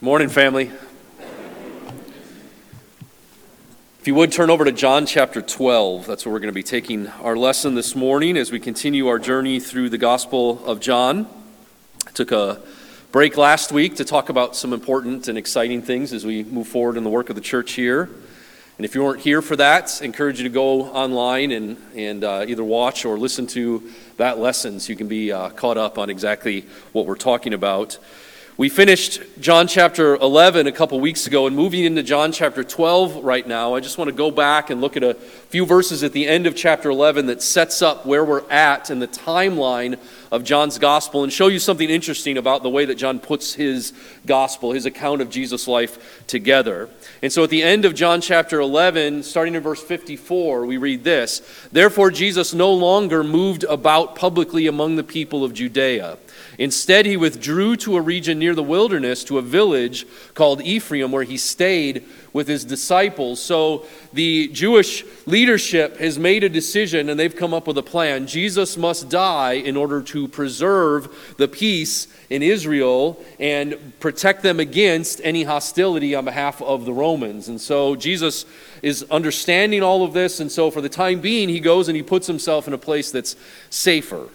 Good morning, family. If you would turn over to John chapter 12, that's where we're going to be taking our lesson this morning as we continue our journey through the Gospel of John. I took a break last week to talk about some important and exciting things as we move forward in the work of the church here. And if you weren't here for that, I encourage you to go online and, and uh, either watch or listen to that lesson so you can be uh, caught up on exactly what we're talking about. We finished John chapter 11 a couple weeks ago and moving into John chapter 12 right now. I just want to go back and look at a few verses at the end of chapter 11 that sets up where we're at in the timeline of John's gospel and show you something interesting about the way that John puts his gospel, his account of Jesus' life together. And so at the end of John chapter 11, starting in verse 54, we read this Therefore, Jesus no longer moved about publicly among the people of Judea Instead, he withdrew to a region near the wilderness, to a village called Ephraim, where he stayed with his disciples. So the Jewish leadership has made a decision and they've come up with a plan. Jesus must die in order to preserve the peace in Israel and protect them against any hostility on behalf of the Romans. And so Jesus is understanding all of this. And so for the time being, he goes and he puts himself in a place that's safer.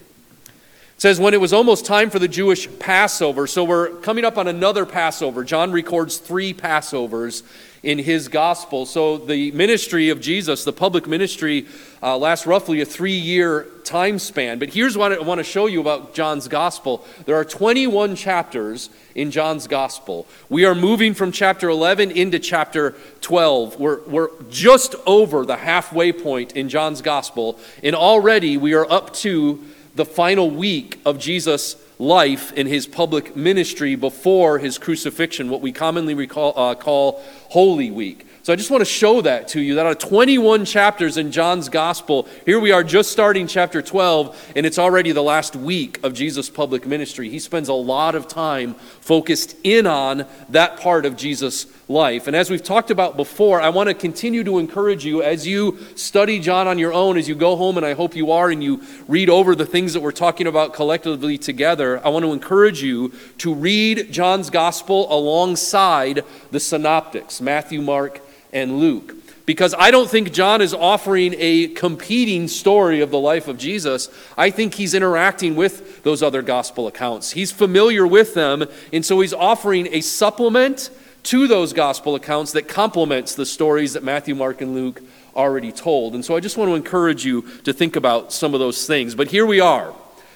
It says, when it was almost time for the Jewish Passover, so we're coming up on another Passover. John records three Passovers in his gospel. So the ministry of Jesus, the public ministry, uh, lasts roughly a three year time span. But here's what I want to show you about John's gospel there are 21 chapters in John's gospel. We are moving from chapter 11 into chapter 12. We're, we're just over the halfway point in John's gospel, and already we are up to the final week of Jesus' life in his public ministry before his crucifixion, what we commonly recall, uh, call Holy Week. So I just want to show that to you that out of 21 chapters in John's gospel, here we are just starting chapter 12, and it's already the last week of Jesus' public ministry. He spends a lot of time focused in on that part of Jesus' life. And as we've talked about before, I want to continue to encourage you as you study John on your own, as you go home, and I hope you are, and you read over the things that we're talking about collectively together. I want to encourage you to read John's gospel alongside the synoptics Matthew, Mark, and Luke. Because I don't think John is offering a competing story of the life of Jesus. I think he's interacting with those other gospel accounts. He's familiar with them, and so he's offering a supplement to those gospel accounts that complements the stories that Matthew, Mark, and Luke already told. And so I just want to encourage you to think about some of those things. But here we are,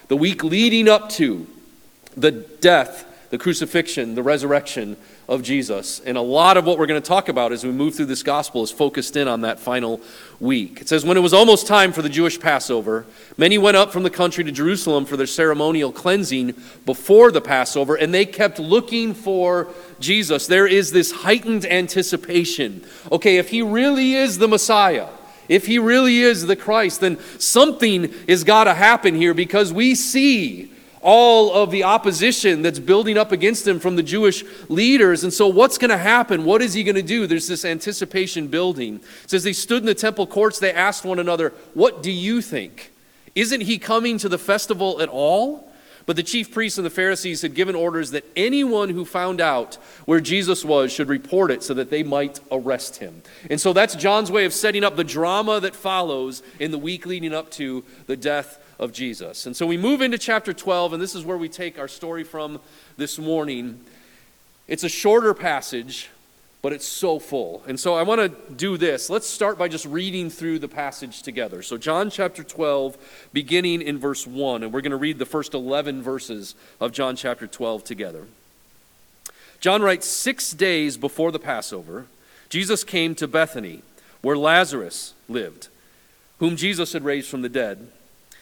the week leading up to the death, the crucifixion, the resurrection of Jesus. And a lot of what we're going to talk about as we move through this gospel is focused in on that final week. It says, When it was almost time for the Jewish Passover, many went up from the country to Jerusalem for their ceremonial cleansing before the Passover, and they kept looking for Jesus. There is this heightened anticipation. Okay, if he really is the Messiah, if he really is the Christ, then something has got to happen here because we see all of the opposition that's building up against him from the Jewish leaders. And so, what's going to happen? What is he going to do? There's this anticipation building. Says they stood in the temple courts, they asked one another, What do you think? Isn't he coming to the festival at all? But the chief priests and the Pharisees had given orders that anyone who found out where Jesus was should report it so that they might arrest him. And so that's John's way of setting up the drama that follows in the week leading up to the death of Jesus. And so we move into chapter 12, and this is where we take our story from this morning. It's a shorter passage, but it's so full. And so I want to do this. Let's start by just reading through the passage together. So, John chapter 12, beginning in verse 1, and we're going to read the first 11 verses of John chapter 12 together. John writes Six days before the Passover, Jesus came to Bethany, where Lazarus lived, whom Jesus had raised from the dead.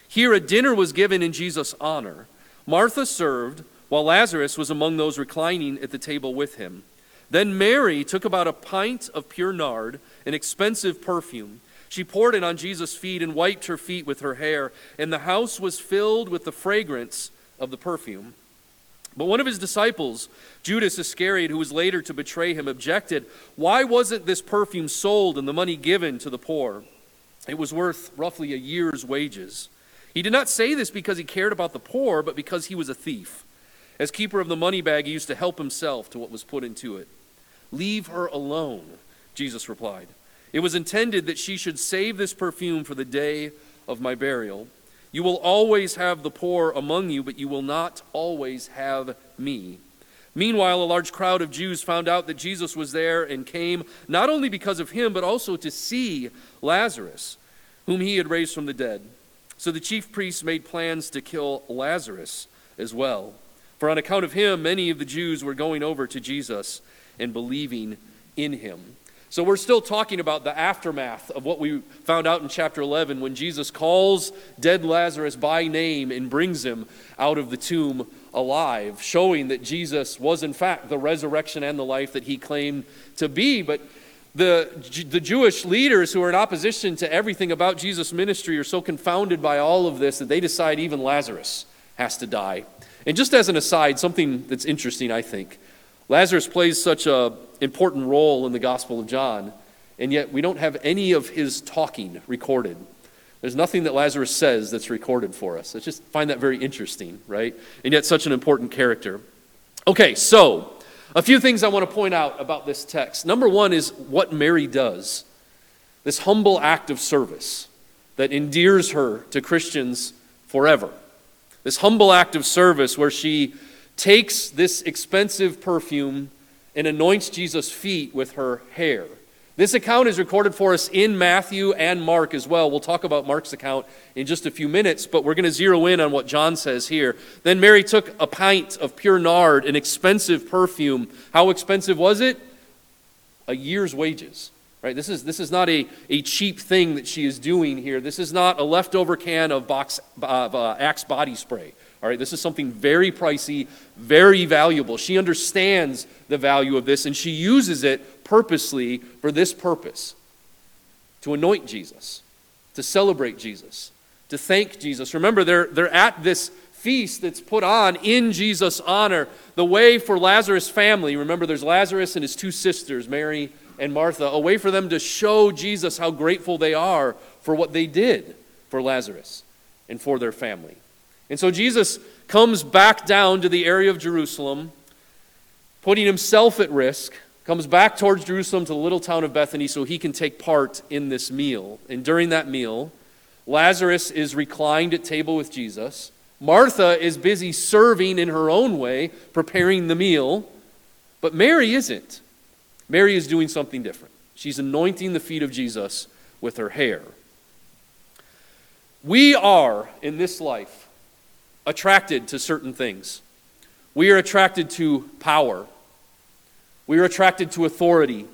Here, a dinner was given in Jesus' honor. Martha served, while Lazarus was among those reclining at the table with him. Then Mary took about a pint of pure nard, an expensive perfume. She poured it on Jesus' feet and wiped her feet with her hair, and the house was filled with the fragrance of the perfume. But one of his disciples, Judas Iscariot, who was later to betray him, objected, Why wasn't this perfume sold and the money given to the poor? It was worth roughly a year's wages. He did not say this because he cared about the poor, but because he was a thief. As keeper of the money bag, he used to help himself to what was put into it. Leave her alone, Jesus replied. It was intended that she should save this perfume for the day of my burial. You will always have the poor among you, but you will not always have me. Meanwhile, a large crowd of Jews found out that Jesus was there and came not only because of him, but also to see Lazarus, whom he had raised from the dead. So the chief priests made plans to kill Lazarus as well. For on account of him, many of the Jews were going over to Jesus and believing in him. So we're still talking about the aftermath of what we found out in chapter 11 when Jesus calls dead Lazarus by name and brings him out of the tomb alive, showing that Jesus was in fact the resurrection and the life that he claimed to be. But the, the Jewish leaders who are in opposition to everything about Jesus' ministry are so confounded by all of this that they decide even Lazarus has to die. And just as an aside, something that's interesting, I think. Lazarus plays such an important role in the Gospel of John, and yet we don't have any of his talking recorded. There's nothing that Lazarus says that's recorded for us. I just find that very interesting, right? And yet, such an important character. Okay, so a few things I want to point out about this text. Number one is what Mary does this humble act of service that endears her to Christians forever. This humble act of service where she takes this expensive perfume and anoints Jesus' feet with her hair. This account is recorded for us in Matthew and Mark as well. We'll talk about Mark's account in just a few minutes, but we're going to zero in on what John says here. Then Mary took a pint of pure nard, an expensive perfume. How expensive was it? A year's wages. Right? This is, this is not a, a cheap thing that she is doing here. This is not a leftover can of, box, of uh, Axe body spray. All right, this is something very pricey, very valuable. She understands the value of this and she uses it purposely for this purpose to anoint Jesus, to celebrate Jesus, to thank Jesus. Remember, they're, they're at this feast that's put on in Jesus' honor. The way for Lazarus' family, remember, there's Lazarus and his two sisters, Mary and Martha, a way for them to show Jesus how grateful they are for what they did for Lazarus and for their family. And so Jesus comes back down to the area of Jerusalem, putting himself at risk, comes back towards Jerusalem to the little town of Bethany so he can take part in this meal. And during that meal, Lazarus is reclined at table with Jesus. Martha is busy serving in her own way, preparing the meal. But Mary isn't. Mary is doing something different. She's anointing the feet of Jesus with her hair. We are, in this life, attracted to certain things. We are attracted to power. We are attracted to authority.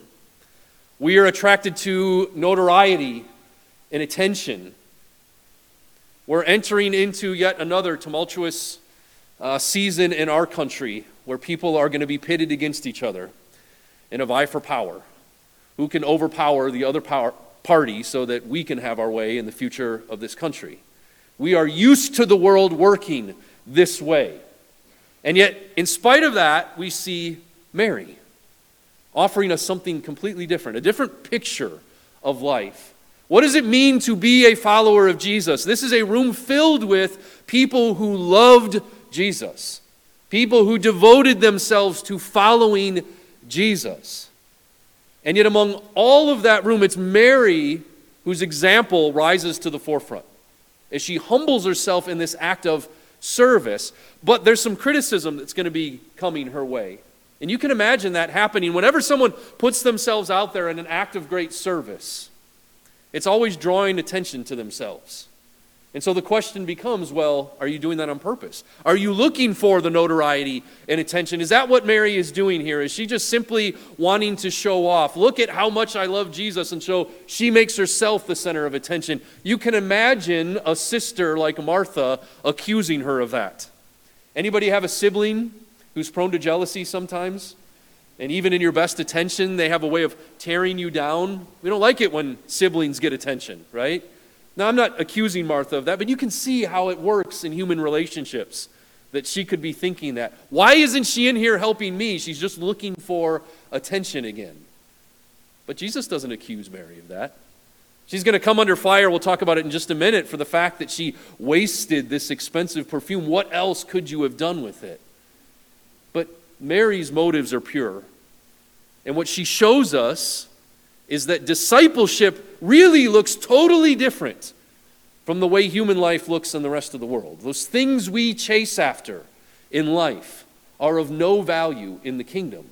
We are attracted to notoriety and attention. We're entering into yet another tumultuous uh, season in our country where people are going to be pitted against each other in a vie for power. Who can overpower the other power, party so that we can have our way in the future of this country? We are used to the world working this way. And yet, in spite of that, we see Mary offering us something completely different, a different picture of life. What does it mean to be a follower of Jesus? This is a room filled with people who loved Jesus, people who devoted themselves to following Jesus. And yet, among all of that room, it's Mary whose example rises to the forefront as she humbles herself in this act of service. But there's some criticism that's going to be coming her way. And you can imagine that happening whenever someone puts themselves out there in an act of great service. It's always drawing attention to themselves. And so the question becomes well, are you doing that on purpose? Are you looking for the notoriety and attention? Is that what Mary is doing here? Is she just simply wanting to show off? Look at how much I love Jesus, and so she makes herself the center of attention. You can imagine a sister like Martha accusing her of that. Anybody have a sibling who's prone to jealousy sometimes? And even in your best attention, they have a way of tearing you down. We don't like it when siblings get attention, right? Now, I'm not accusing Martha of that, but you can see how it works in human relationships that she could be thinking that. Why isn't she in here helping me? She's just looking for attention again. But Jesus doesn't accuse Mary of that. She's going to come under fire, we'll talk about it in just a minute, for the fact that she wasted this expensive perfume. What else could you have done with it? But Mary's motives are pure. And what she shows us is that discipleship really looks totally different from the way human life looks in the rest of the world. Those things we chase after in life are of no value in the kingdom.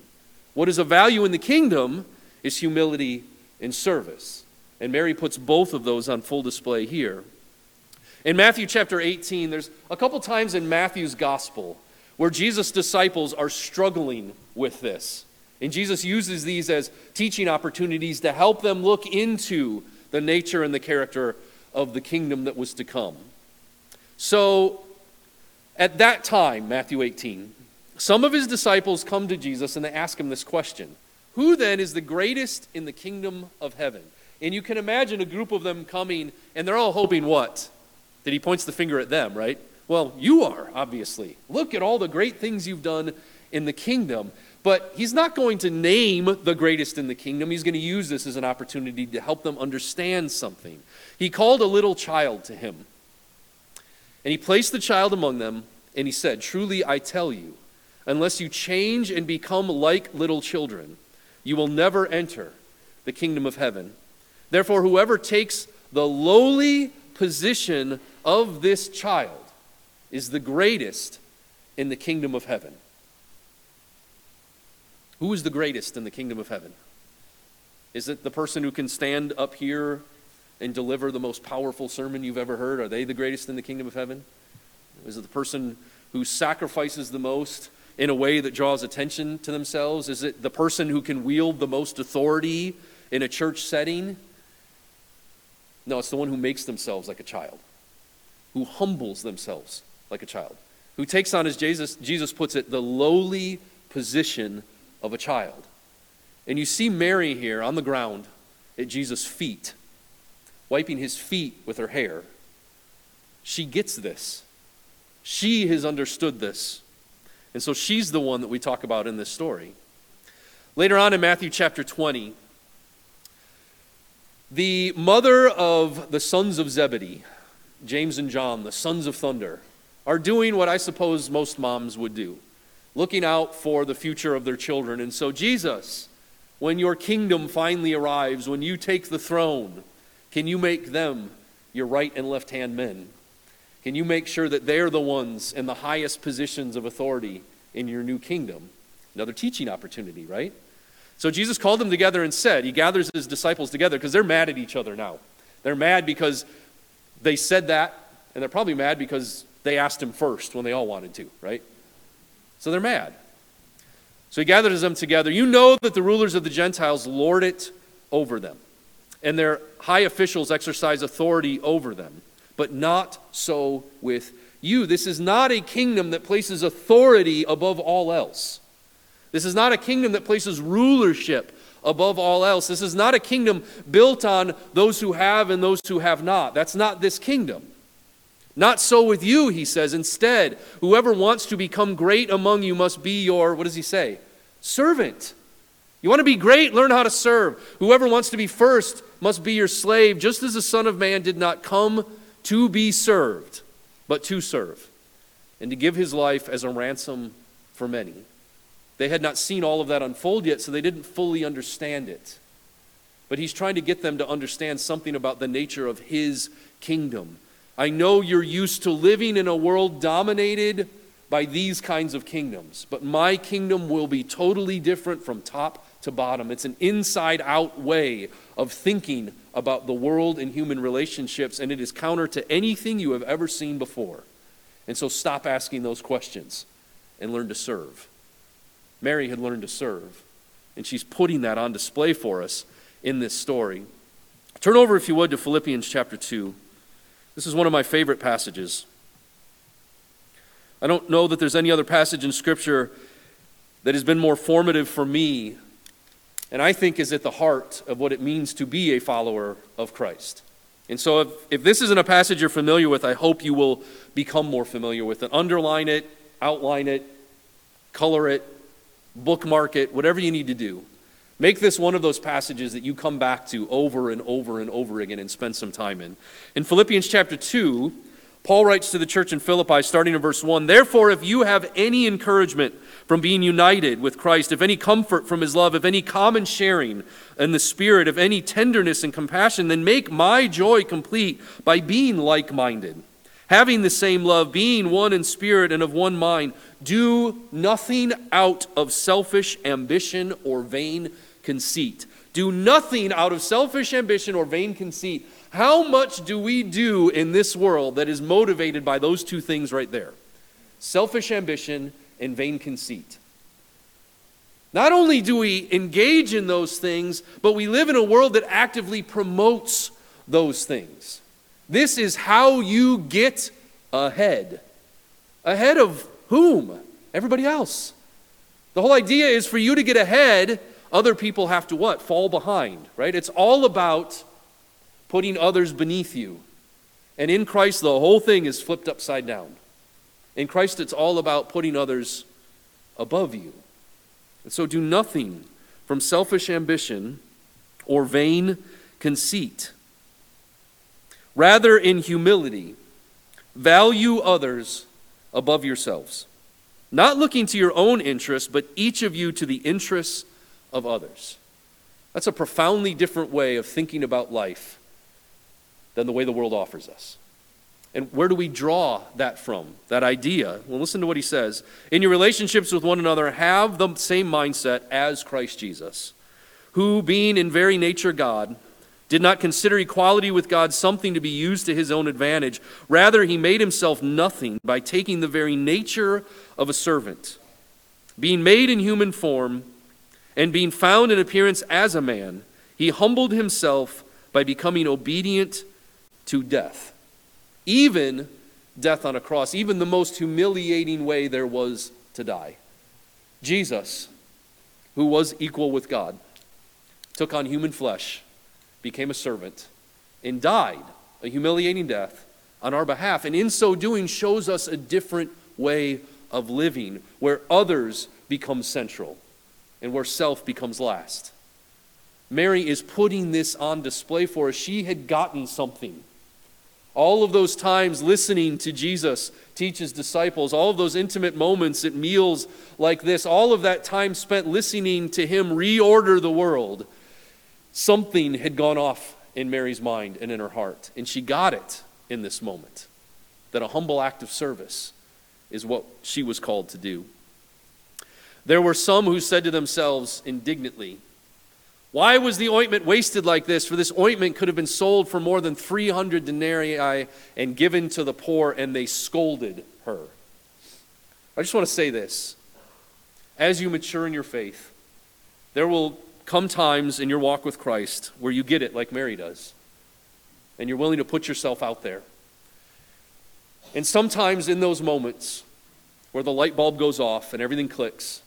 What is of value in the kingdom is humility and service. And Mary puts both of those on full display here. In Matthew chapter 18, there's a couple times in Matthew's gospel where Jesus' disciples are struggling with this. And Jesus uses these as teaching opportunities to help them look into the nature and the character of the kingdom that was to come. So, at that time, Matthew 18, some of his disciples come to Jesus and they ask him this question Who then is the greatest in the kingdom of heaven? And you can imagine a group of them coming, and they're all hoping what? That he points the finger at them, right? Well, you are, obviously. Look at all the great things you've done in the kingdom. But he's not going to name the greatest in the kingdom. He's going to use this as an opportunity to help them understand something. He called a little child to him. And he placed the child among them, and he said, Truly I tell you, unless you change and become like little children, you will never enter the kingdom of heaven. Therefore, whoever takes the lowly position of this child is the greatest in the kingdom of heaven. Who is the greatest in the kingdom of heaven? Is it the person who can stand up here and deliver the most powerful sermon you've ever heard? Are they the greatest in the kingdom of heaven? Is it the person who sacrifices the most in a way that draws attention to themselves? Is it the person who can wield the most authority in a church setting? No, it's the one who makes themselves like a child, who humbles themselves like a child, who takes on, as Jesus, Jesus puts it, the lowly position of a child. And you see Mary here on the ground at Jesus' feet, wiping his feet with her hair. She gets this. She has understood this. And so she's the one that we talk about in this story. Later on in Matthew chapter 20, the mother of the sons of Zebedee, James and John, the sons of thunder, are doing what I suppose most moms would do looking out for the future of their children. And so, Jesus, when your kingdom finally arrives, when you take the throne, can you make them your right and left hand men? Can you make sure that they're the ones in the highest positions of authority in your new kingdom? Another teaching opportunity, right? So Jesus called them together and said, He gathers His disciples together because they're mad at each other now. They're mad because they said that, and they're probably mad because they asked him first when they all wanted to, right? So they're mad. So he gathers them together. You know that the rulers of the Gentiles lord it over them, and their high officials exercise authority over them, but not so with you. This is not a kingdom that places authority above all else. This is not a kingdom that places rulership above all else. This is not a kingdom built on those who have and those who have not. That's not this kingdom. Not so with you, he says. Instead, whoever wants to become great among you must be your, what does he say? Servant. You want to be great? Learn how to serve. Whoever wants to be first must be your slave, just as the Son of Man did not come to be served, but to serve, and to give his life as a ransom for many. They had not seen all of that unfold yet, so they didn't fully understand it. But he's trying to get them to understand something about the nature of his kingdom I know you're used to living in a world dominated by these kinds of kingdoms, but my kingdom will be totally different from top to bottom. It's an inside out way of thinking about the world and human relationships, and it is counter to anything you have ever seen before. And so stop asking those questions and learn to serve. Mary had learned to serve, and she's putting that on display for us in this story. Turn over, if you would, to Philippians chapter 2. This is one of my favorite passages. I don't know that there's any other passage in Scripture that has been more formative for me, and I think is at the heart of what it means to be a follower of Christ. And so, if, if this isn't a passage you're familiar with, I hope you will become more familiar with it. Underline it, outline it, color it, bookmark it, whatever you need to do. Make this one of those passages that you come back to over and over and over again and spend some time in. In Philippians chapter 2, Paul writes to the church in Philippi, starting in verse 1 Therefore, if you have any encouragement from being united with Christ, if any comfort from his love, if any common sharing in the Spirit, if any tenderness and compassion, then make my joy complete by being like minded, having the same love, being one in spirit and of one mind. Do nothing out of selfish ambition or vain conceit. Do nothing out of selfish ambition or vain conceit how much do we do in this world that is motivated by those two things right there? Selfish ambition and vain conceit. Not only do we engage in those things, but we live in a world that actively promotes those things. This is how you get ahead. Ahead of whom? Everybody else. The whole idea is for you to get ahead, other people have to what? Fall behind, right? It's all about putting others beneath you. And in Christ, the whole thing is flipped upside down. In Christ, it's all about putting others above you. And so do nothing from selfish ambition or vain conceit. Rather, in humility, value others above yourselves, not looking to your own interests, but each of you to the interests of others. That's a profoundly different way of thinking about life than the way the world offers us. And where do we draw that from, that idea? Well, listen to what he says. In your relationships with one another, have the same mindset as Christ Jesus, who, being in very nature God, did not consider equality with God something to be used to his own advantage. Rather, he made himself nothing by taking the very nature of a servant. Being made in human form and being found in appearance as a man, he humbled himself by becoming obedient to death. Even death on a cross, even the most humiliating way there was to die. Jesus, who was equal with God, took on human flesh, became a servant, and died a humiliating death on our behalf. And in so doing, shows us a different way of living where others become central and where self becomes last. Mary is putting this on display for us. She had gotten something all of those times listening to Jesus teach his disciples, all of those intimate moments at meals like this, all of that time spent listening to him reorder the world, something had gone off in Mary's mind and in her heart. And she got it in this moment that a humble act of service is what she was called to do. There were some who said to themselves indignantly, why was the ointment wasted like this? For this ointment could have been sold for more than 300 denarii and given to the poor, and they scolded her. I just want to say this. As you mature in your faith, there will come times in your walk with Christ where you get it like Mary does, and you're willing to put yourself out there. And sometimes in those moments where the light bulb goes off and everything clicks,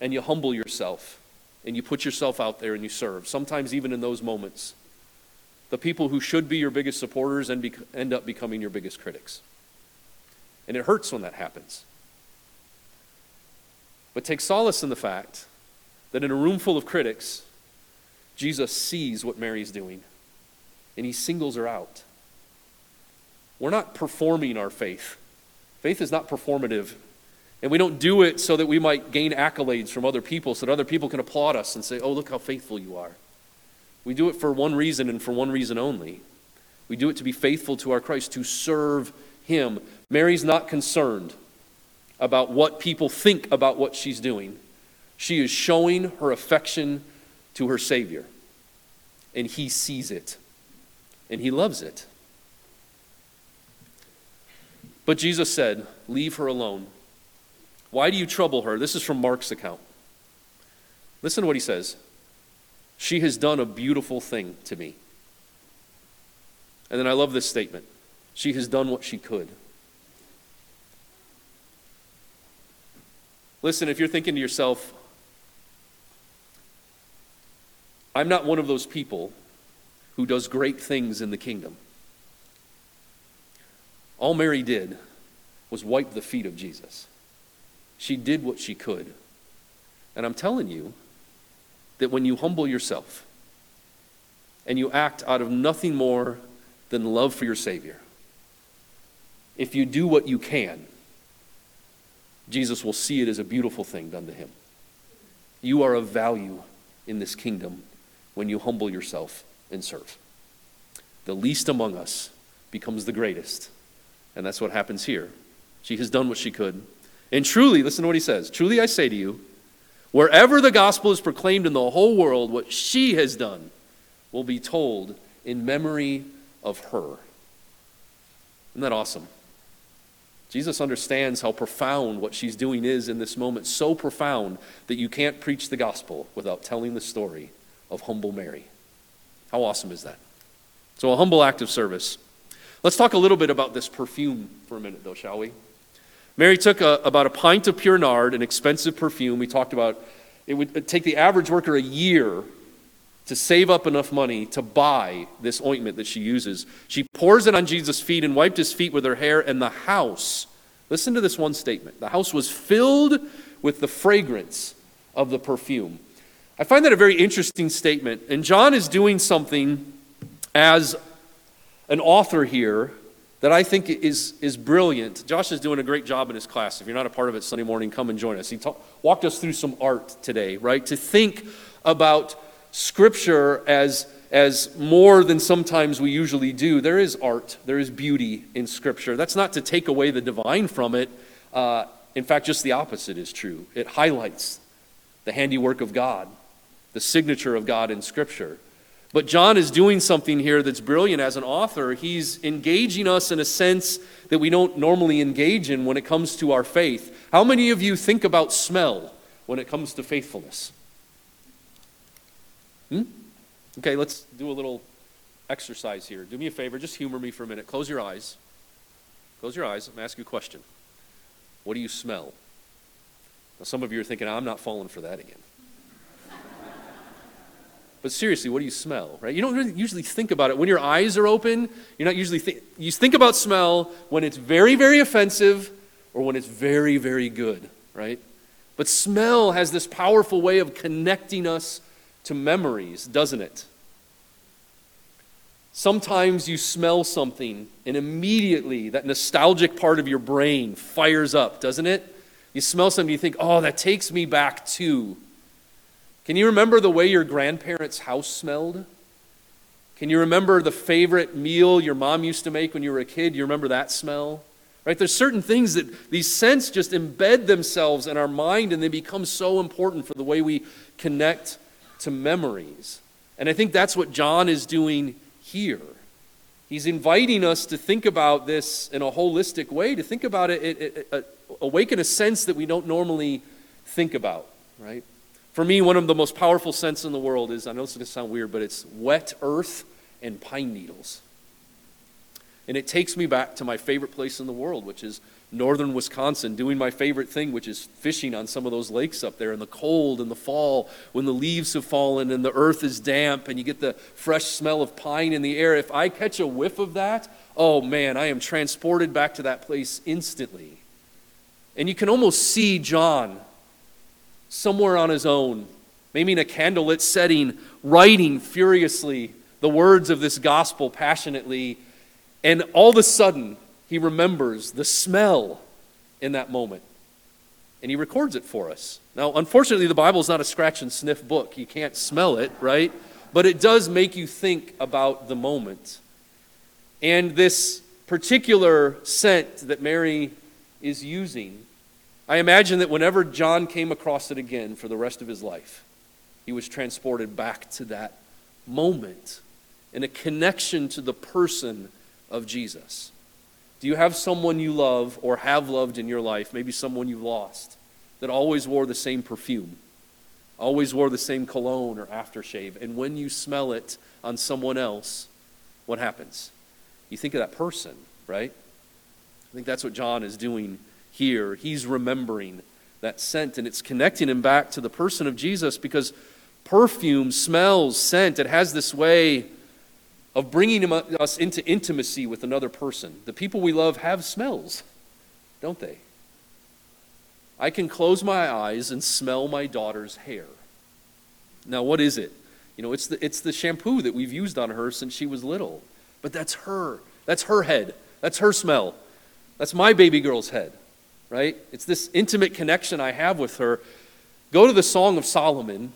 and you humble yourself and you put yourself out there and you serve. Sometimes, even in those moments, the people who should be your biggest supporters end up becoming your biggest critics. And it hurts when that happens. But take solace in the fact that in a room full of critics, Jesus sees what Mary's doing and he singles her out. We're not performing our faith. Faith is not performative and we don't do it so that we might gain accolades from other people, so that other people can applaud us and say, oh, look how faithful you are. We do it for one reason and for one reason only. We do it to be faithful to our Christ, to serve Him. Mary's not concerned about what people think about what she's doing. She is showing her affection to her Savior. And He sees it, and He loves it. But Jesus said, Leave her alone. Why do you trouble her? This is from Mark's account. Listen to what he says. She has done a beautiful thing to me. And then I love this statement. She has done what she could. Listen, if you're thinking to yourself, I'm not one of those people who does great things in the kingdom. All Mary did was wipe the feet of Jesus. She did what she could. And I'm telling you that when you humble yourself and you act out of nothing more than love for your Savior, if you do what you can, Jesus will see it as a beautiful thing done to him. You are of value in this kingdom when you humble yourself and serve. The least among us becomes the greatest. And that's what happens here. She has done what she could. And truly, listen to what he says truly I say to you, wherever the gospel is proclaimed in the whole world, what she has done will be told in memory of her. Isn't that awesome? Jesus understands how profound what she's doing is in this moment, so profound that you can't preach the gospel without telling the story of humble Mary. How awesome is that? So, a humble act of service. Let's talk a little bit about this perfume for a minute, though, shall we? Mary took a, about a pint of pure nard, an expensive perfume. We talked about it would take the average worker a year to save up enough money to buy this ointment that she uses. She pours it on Jesus' feet and wiped his feet with her hair, and the house, listen to this one statement the house was filled with the fragrance of the perfume. I find that a very interesting statement, and John is doing something as an author here that I think is, is brilliant. Josh is doing a great job in his class. If you're not a part of it Sunday morning, come and join us. He walked us through some art today, right? To think about Scripture as, as more than sometimes we usually do. There is art, there is beauty in Scripture. That's not to take away the divine from it. Uh, in fact, just the opposite is true. It highlights the handiwork of God, the signature of God in Scripture. But John is doing something here that's brilliant as an author. He's engaging us in a sense that we don't normally engage in when it comes to our faith. How many of you think about smell when it comes to faithfulness? Hmm? Okay, let's do a little exercise here. Do me a favor, just humor me for a minute. Close your eyes. Close your eyes. I'm asking you a question. What do you smell? Now, some of you are thinking, I'm not falling for that again. But seriously, what do you smell, right? You don't really usually think about it. When your eyes are open, you're not usually think, you think about smell when it's very, very offensive or when it's very, very good, right? But smell has this powerful way of connecting us to memories, doesn't it? Sometimes you smell something and immediately that nostalgic part of your brain fires up, doesn't it? You smell something, you think, oh, that takes me back to. Can you remember the way your grandparents' house smelled? Can you remember the favorite meal your mom used to make when you were a kid? You remember that smell? Right? There's certain things that these scents just embed themselves in our mind and they become so important for the way we connect to memories. And I think that's what John is doing here. He's inviting us to think about this in a holistic way, to think about it, it, it, it uh, awaken a sense that we don't normally think about, right? For me, one of the most powerful scents in the world is I know it's going to sound weird, but it's wet earth and pine needles. And it takes me back to my favorite place in the world, which is northern Wisconsin doing my favorite thing, which is fishing on some of those lakes up there in the cold in the fall when the leaves have fallen and the earth is damp and you get the fresh smell of pine in the air. If I catch a whiff of that, oh man, I am transported back to that place instantly. And you can almost see John somewhere on his own, maybe in a candlelit setting, writing furiously the words of this gospel passionately. And all of a sudden, he remembers the smell in that moment. And he records it for us. Now, unfortunately, the Bible is not a scratch and sniff book. You can't smell it, right? But it does make you think about the moment. And this particular scent that Mary is using, I imagine that whenever John came across it again for the rest of his life, he was transported back to that moment in a connection to the person of Jesus. Do you have someone you love or have loved in your life, maybe someone you've lost, that always wore the same perfume, always wore the same cologne or aftershave? And when you smell it on someone else, what happens? You think of that person, right? I think that's what John is doing here. He's remembering that scent, and it's connecting him back to the person of Jesus because perfume, smells, scent, it has this way of bringing uh, us into intimacy with another person. The people we love have smells, don't they? I can close my eyes and smell my daughter's hair. Now, what is it? You know, it's the, it's the shampoo that we've used on her since she was little. But that's her. That's her head. That's her smell. That's my baby girl's head, right? It's this intimate connection I have with her. Go to the Song of Solomon.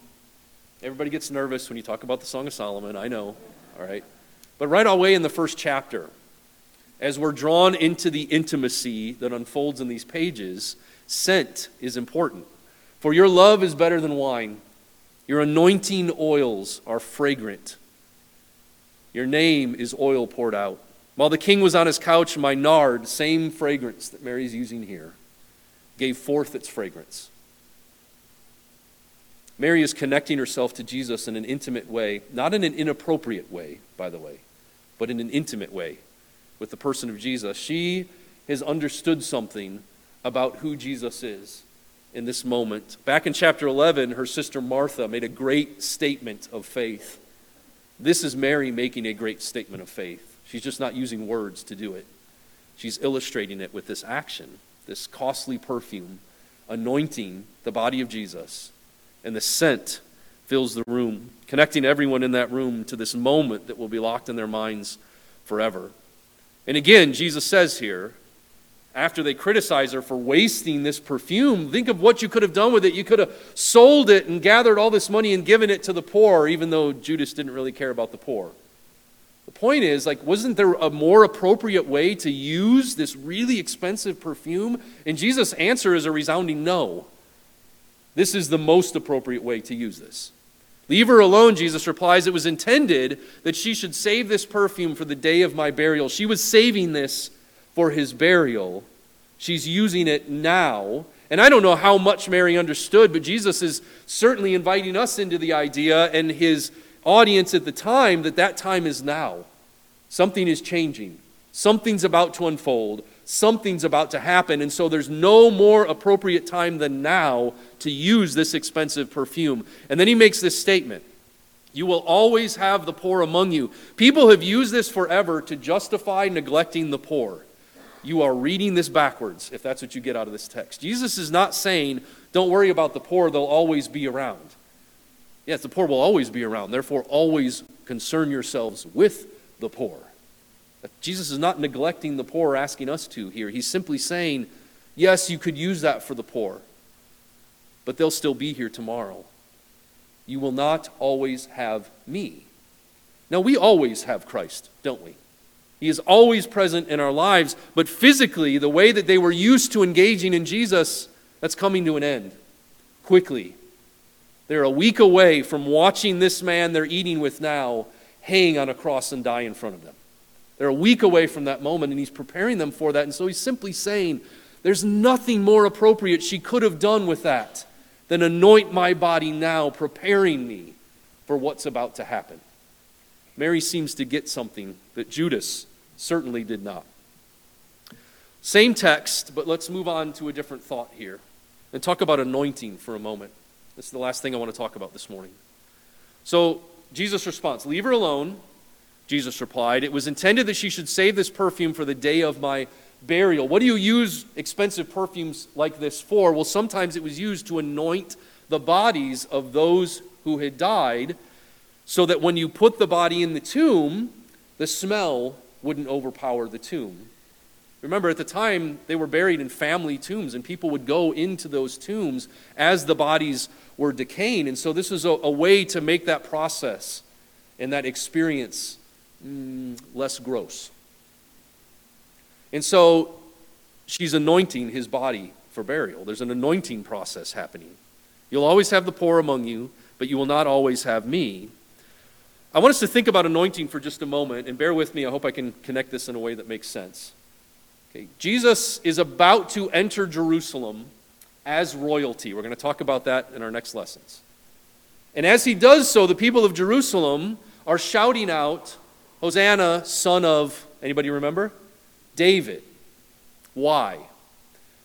Everybody gets nervous when you talk about the Song of Solomon, I know, all right? But right away in the first chapter, as we're drawn into the intimacy that unfolds in these pages, scent is important. For your love is better than wine, your anointing oils are fragrant. Your name is oil poured out. While the king was on his couch, my nard, same fragrance that Mary's using here, gave forth its fragrance. Mary is connecting herself to Jesus in an intimate way, not in an inappropriate way, by the way, but in an intimate way with the person of Jesus. She has understood something about who Jesus is in this moment. Back in chapter 11, her sister Martha made a great statement of faith. This is Mary making a great statement of faith. She's just not using words to do it, she's illustrating it with this action, this costly perfume, anointing the body of Jesus. And the scent fills the room, connecting everyone in that room to this moment that will be locked in their minds forever. And again, Jesus says here, after they criticize her for wasting this perfume, think of what you could have done with it. You could have sold it and gathered all this money and given it to the poor, even though Judas didn't really care about the poor. Point is, like, wasn't there a more appropriate way to use this really expensive perfume? And Jesus' answer is a resounding no. This is the most appropriate way to use this. Leave her alone, Jesus replies. It was intended that she should save this perfume for the day of my burial. She was saving this for his burial. She's using it now. And I don't know how much Mary understood, but Jesus is certainly inviting us into the idea and his audience at the time that that time is now. Something is changing, something's about to unfold something's about to happen. And so there's no more appropriate time than now to use this expensive perfume. And then he makes this statement You will always have the poor among you. People have used this forever to justify neglecting the poor. You are reading this backwards if that's what you get out of this text. Jesus is not saying, Don't worry about the poor, they'll always be around. Yes, the poor will always be around. Therefore, always concern yourselves with the poor. Jesus is not neglecting the poor, or asking us to here. He's simply saying, yes, you could use that for the poor, but they'll still be here tomorrow. You will not always have me. Now, we always have Christ, don't we? He is always present in our lives, but physically, the way that they were used to engaging in Jesus, that's coming to an end quickly. They're a week away from watching this man they're eating with now hang on a cross and die in front of them. They're a week away from that moment, and he's preparing them for that. And so he's simply saying, There's nothing more appropriate she could have done with that than anoint my body now, preparing me for what's about to happen. Mary seems to get something that Judas certainly did not. Same text, but let's move on to a different thought here and talk about anointing for a moment. This is the last thing I want to talk about this morning. So, Jesus' response leave her alone. Jesus replied, It was intended that she should save this perfume for the day of my burial. What do you use expensive perfumes like this for? Well, sometimes it was used to anoint the bodies of those who had died so that when you put the body in the tomb, the smell wouldn't overpower the tomb. Remember, at the time, they were buried in family tombs, and people would go into those tombs as the bodies were decaying. And so, this was a, a way to make that process and that experience mm, less gross. And so she's anointing his body for burial. There's an anointing process happening. You'll always have the poor among you, but you will not always have me. I want us to think about anointing for just a moment, and bear with me. I hope I can connect this in a way that makes sense. Okay, Jesus is about to enter Jerusalem as royalty. We're going to talk about that in our next lessons. And as he does so, the people of Jerusalem are shouting out, Hosanna, son of, anybody remember? David. Why?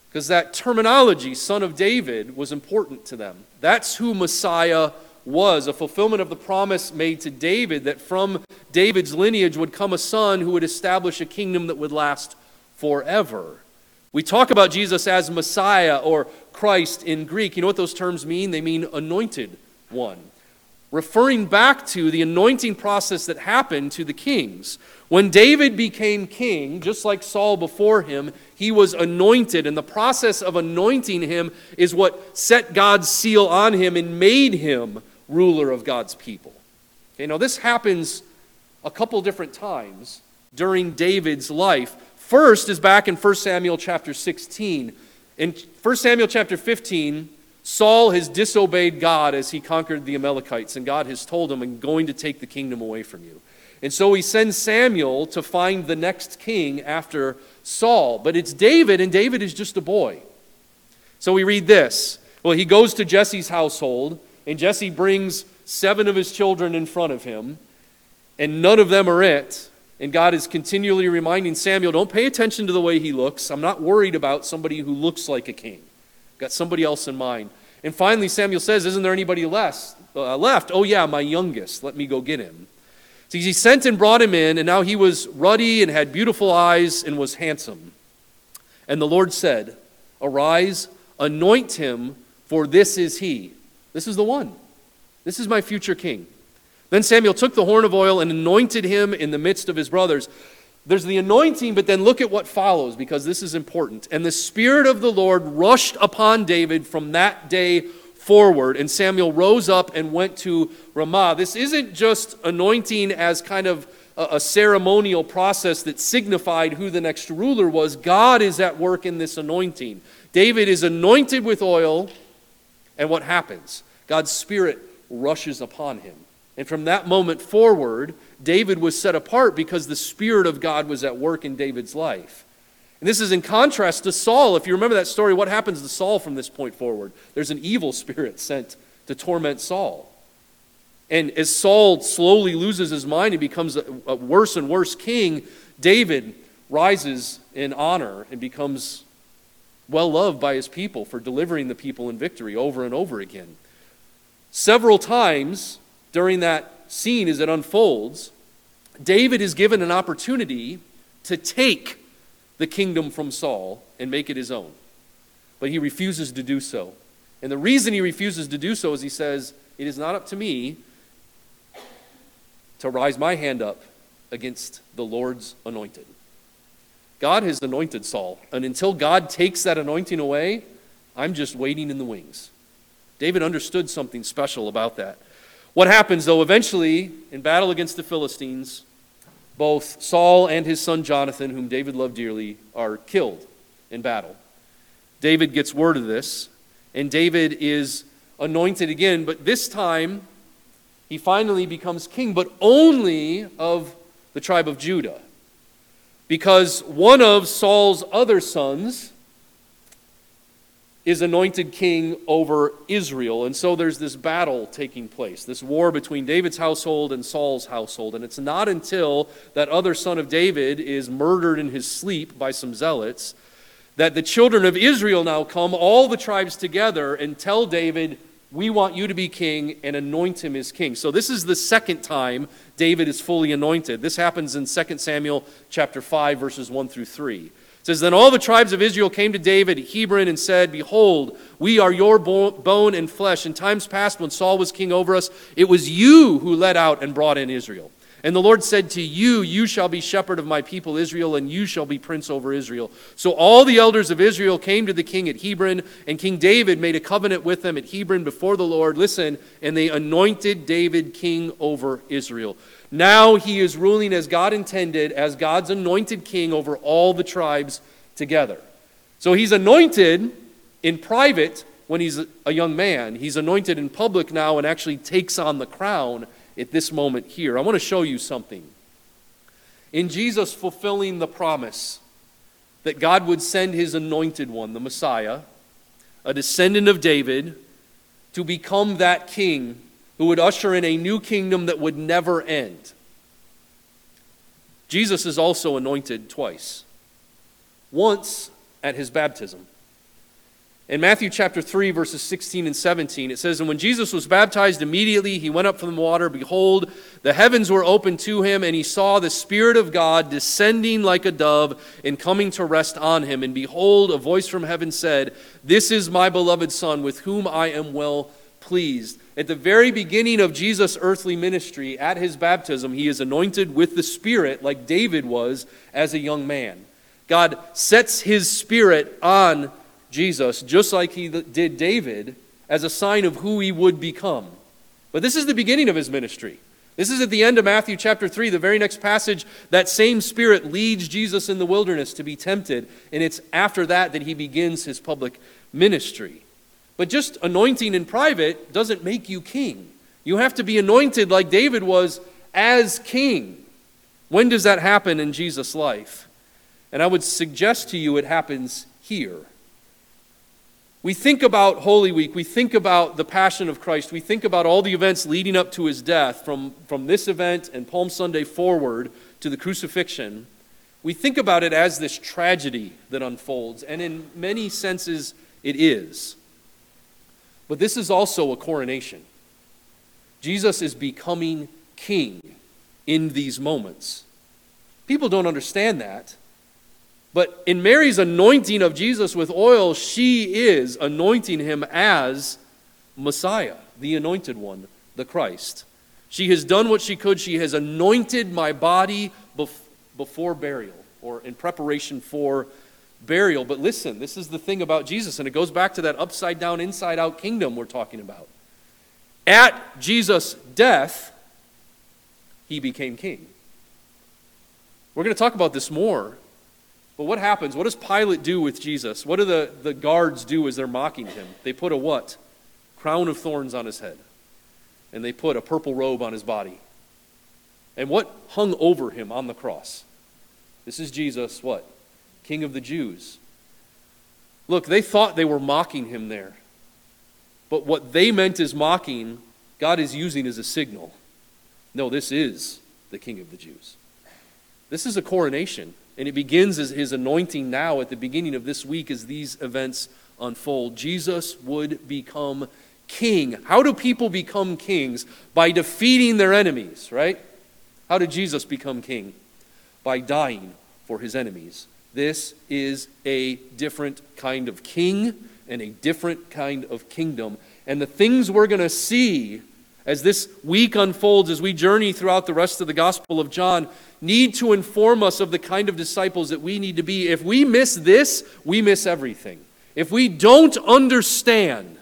Because that terminology, son of David, was important to them. That's who Messiah was, a fulfillment of the promise made to David that from David's lineage would come a son who would establish a kingdom that would last forever. We talk about Jesus as Messiah or Christ in Greek. You know what those terms mean? They mean anointed one. referring back to the anointing process that happened to the kings. When David became king, just like Saul before him, he was anointed, and the process of anointing him is what set God's seal on him and made him ruler of God's people. Okay, now this happens a couple different times during David's life. First is back in 1 Samuel chapter 16. In 1 Samuel chapter 15, Saul has disobeyed God as he conquered the Amalekites, and God has told him, I'm going to take the kingdom away from you. And so he sends Samuel to find the next king after Saul. But it's David, and David is just a boy. So we read this. Well, he goes to Jesse's household, and Jesse brings seven of his children in front of him, and none of them are it. And God is continually reminding Samuel, don't pay attention to the way he looks. I'm not worried about somebody who looks like a king. Got somebody else in mind. And finally, Samuel says, Isn't there anybody less, uh, left? Oh, yeah, my youngest. Let me go get him. So he sent and brought him in, and now he was ruddy and had beautiful eyes and was handsome. And the Lord said, Arise, anoint him, for this is he. This is the one. This is my future king. Then Samuel took the horn of oil and anointed him in the midst of his brothers. There's the anointing, but then look at what follows because this is important. And the Spirit of the Lord rushed upon David from that day forward, and Samuel rose up and went to Ramah. This isn't just anointing as kind of a, a ceremonial process that signified who the next ruler was. God is at work in this anointing. David is anointed with oil, and what happens? God's Spirit rushes upon him. And from that moment forward, David was set apart because the Spirit of God was at work in David's life. And this is in contrast to Saul. If you remember that story, what happens to Saul from this point forward? There's an evil spirit sent to torment Saul. And as Saul slowly loses his mind and becomes a, a worse and worse king, David rises in honor and becomes well loved by his people for delivering the people in victory over and over again. Several times, during that scene as it unfolds, David is given an opportunity to take the kingdom from Saul and make it his own. But he refuses to do so. And the reason he refuses to do so is he says, It is not up to me to rise my hand up against the Lord's anointed. God has anointed Saul. And until God takes that anointing away, I'm just waiting in the wings. David understood something special about that. What happens, though, eventually, in battle against the Philistines, both Saul and his son Jonathan, whom David loved dearly, are killed in battle. David gets word of this, and David is anointed again, but this time he finally becomes king, but only of the tribe of Judah. Because one of Saul's other sons, is anointed king over Israel. And so there's this battle taking place, this war between David's household and Saul's household. And it's not until that other son of David is murdered in his sleep by some zealots that the children of Israel now come, all the tribes together, and tell David, We want you to be king, and anoint him as king. So this is the second time David is fully anointed. This happens in 2 Samuel chapter 5, verses 1 through 3. It says, Then all the tribes of Israel came to David at Hebron and said, Behold, we are your bone and flesh. In times past, when Saul was king over us, it was you who led out and brought in Israel. And the Lord said to you, You shall be shepherd of my people Israel, and you shall be prince over Israel. So all the elders of Israel came to the king at Hebron, and King David made a covenant with them at Hebron before the Lord. Listen, and they anointed David king over Israel. Now he is ruling as God intended, as God's anointed king over all the tribes together. So he's anointed in private when he's a young man. He's anointed in public now and actually takes on the crown at this moment here. I want to show you something. In Jesus fulfilling the promise that God would send his anointed one, the Messiah, a descendant of David, to become that king who would usher in a new kingdom that would never end. Jesus is also anointed twice. Once at his baptism. In Matthew chapter 3, verses 16 and 17, it says, And when Jesus was baptized, immediately he went up from the water. Behold, the heavens were opened to him, and he saw the Spirit of God descending like a dove and coming to rest on him. And behold, a voice from heaven said, This is my beloved Son, with whom I am well pleased. At the very beginning of Jesus' earthly ministry, at his baptism, he is anointed with the Spirit like David was as a young man. God sets his Spirit on Jesus, just like he did David, as a sign of who he would become. But this is the beginning of his ministry. This is at the end of Matthew chapter 3, the very next passage. That same Spirit leads Jesus in the wilderness to be tempted, and it's after that that he begins his public ministry. But just anointing in private doesn't make you king. You have to be anointed like David was as king. When does that happen in Jesus' life? And I would suggest to you it happens here. We think about Holy Week, we think about the Passion of Christ, we think about all the events leading up to his death, from, from this event and Palm Sunday forward to the crucifixion. We think about it as this tragedy that unfolds, and in many senses it is. But this is also a coronation. Jesus is becoming king in these moments. People don't understand that. But in Mary's anointing of Jesus with oil, she is anointing him as Messiah, the anointed one, the Christ. She has done what she could. She has anointed my body before burial or in preparation for burial. But listen, this is the thing about Jesus, and it goes back to that upside down, inside out kingdom we're talking about. At Jesus' death, he became king. We're going to talk about this more. But what happens? What does Pilate do with Jesus? What do the, the guards do as they're mocking him? They put a what? Crown of thorns on his head. And they put a purple robe on his body. And what hung over him on the cross? This is Jesus, what? King of the Jews. Look, they thought they were mocking him there. But what they meant as mocking, God is using as a signal. No, this is the King of the Jews. This is a coronation. And it begins as his anointing now at the beginning of this week as these events unfold. Jesus would become king. How do people become kings? By defeating their enemies, right? How did Jesus become king? By dying for his enemies. This is a different kind of king and a different kind of kingdom. And the things we're going to see as this week unfolds, as we journey throughout the rest of the Gospel of John, need to inform us of the kind of disciples that we need to be. If we miss this, we miss everything. If we don't understand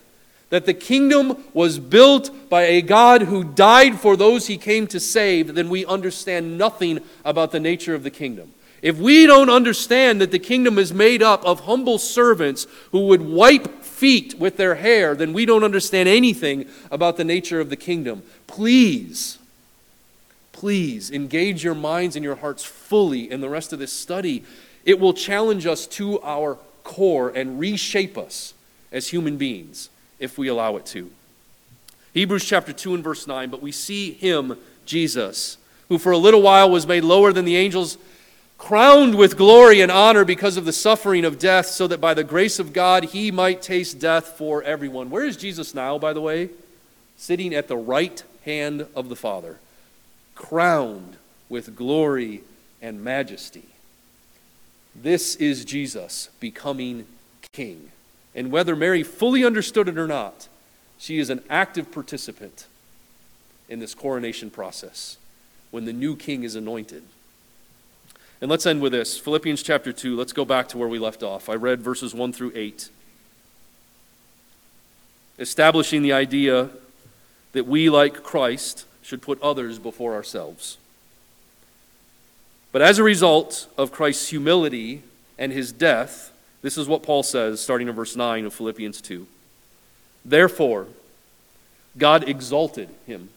that the kingdom was built by a God who died for those he came to save, then we understand nothing about the nature of the kingdom. If we don't understand that the kingdom is made up of humble servants who would wipe feet with their hair, then we don't understand anything about the nature of the kingdom. Please, please engage your minds and your hearts fully in the rest of this study. It will challenge us to our core and reshape us as human beings if we allow it to. Hebrews chapter 2 and verse 9, but we see him, Jesus, who for a little while was made lower than the angels crowned with glory and honor because of the suffering of death, so that by the grace of God he might taste death for everyone. Where is Jesus now, by the way? Sitting at the right hand of the Father, crowned with glory and majesty. This is Jesus becoming king. And whether Mary fully understood it or not, she is an active participant in this coronation process when the new king is anointed. And let's end with this Philippians chapter 2. Let's go back to where we left off. I read verses 1 through 8, establishing the idea that we, like Christ, should put others before ourselves. But as a result of Christ's humility and his death, this is what Paul says, starting in verse 9 of Philippians 2. Therefore, God exalted him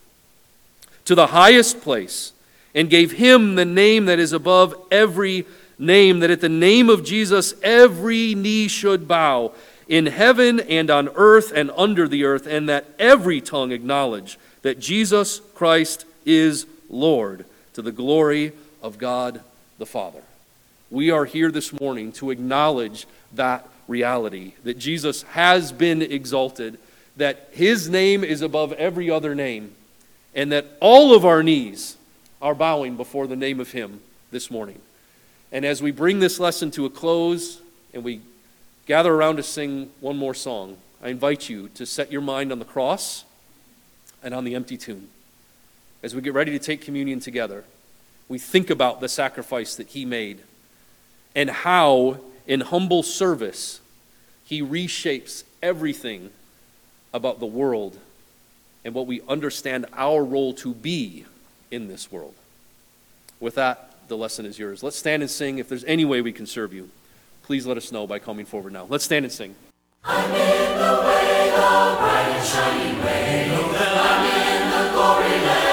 to the highest place and gave him the name that is above every name, that at the name of Jesus every knee should bow in heaven and on earth and under the earth, and that every tongue acknowledge that Jesus Christ is Lord to the glory of God the Father. We are here this morning to acknowledge that reality that Jesus has been exalted, that his name is above every other name, and that all of our knees are bowing before the name of Him this morning. And as we bring this lesson to a close and we gather around to sing one more song, I invite you to set your mind on the cross and on the empty tomb. As we get ready to take communion together, we think about the sacrifice that he made and how, in humble service, he reshapes everything about the world and what we understand our role to be in this world. With that, the lesson is yours. Let's stand and sing. If there's any way we can serve you, please let us know by coming forward now. Let's stand and sing. I'm in the way, the bright and shining way, I'm in the glory land.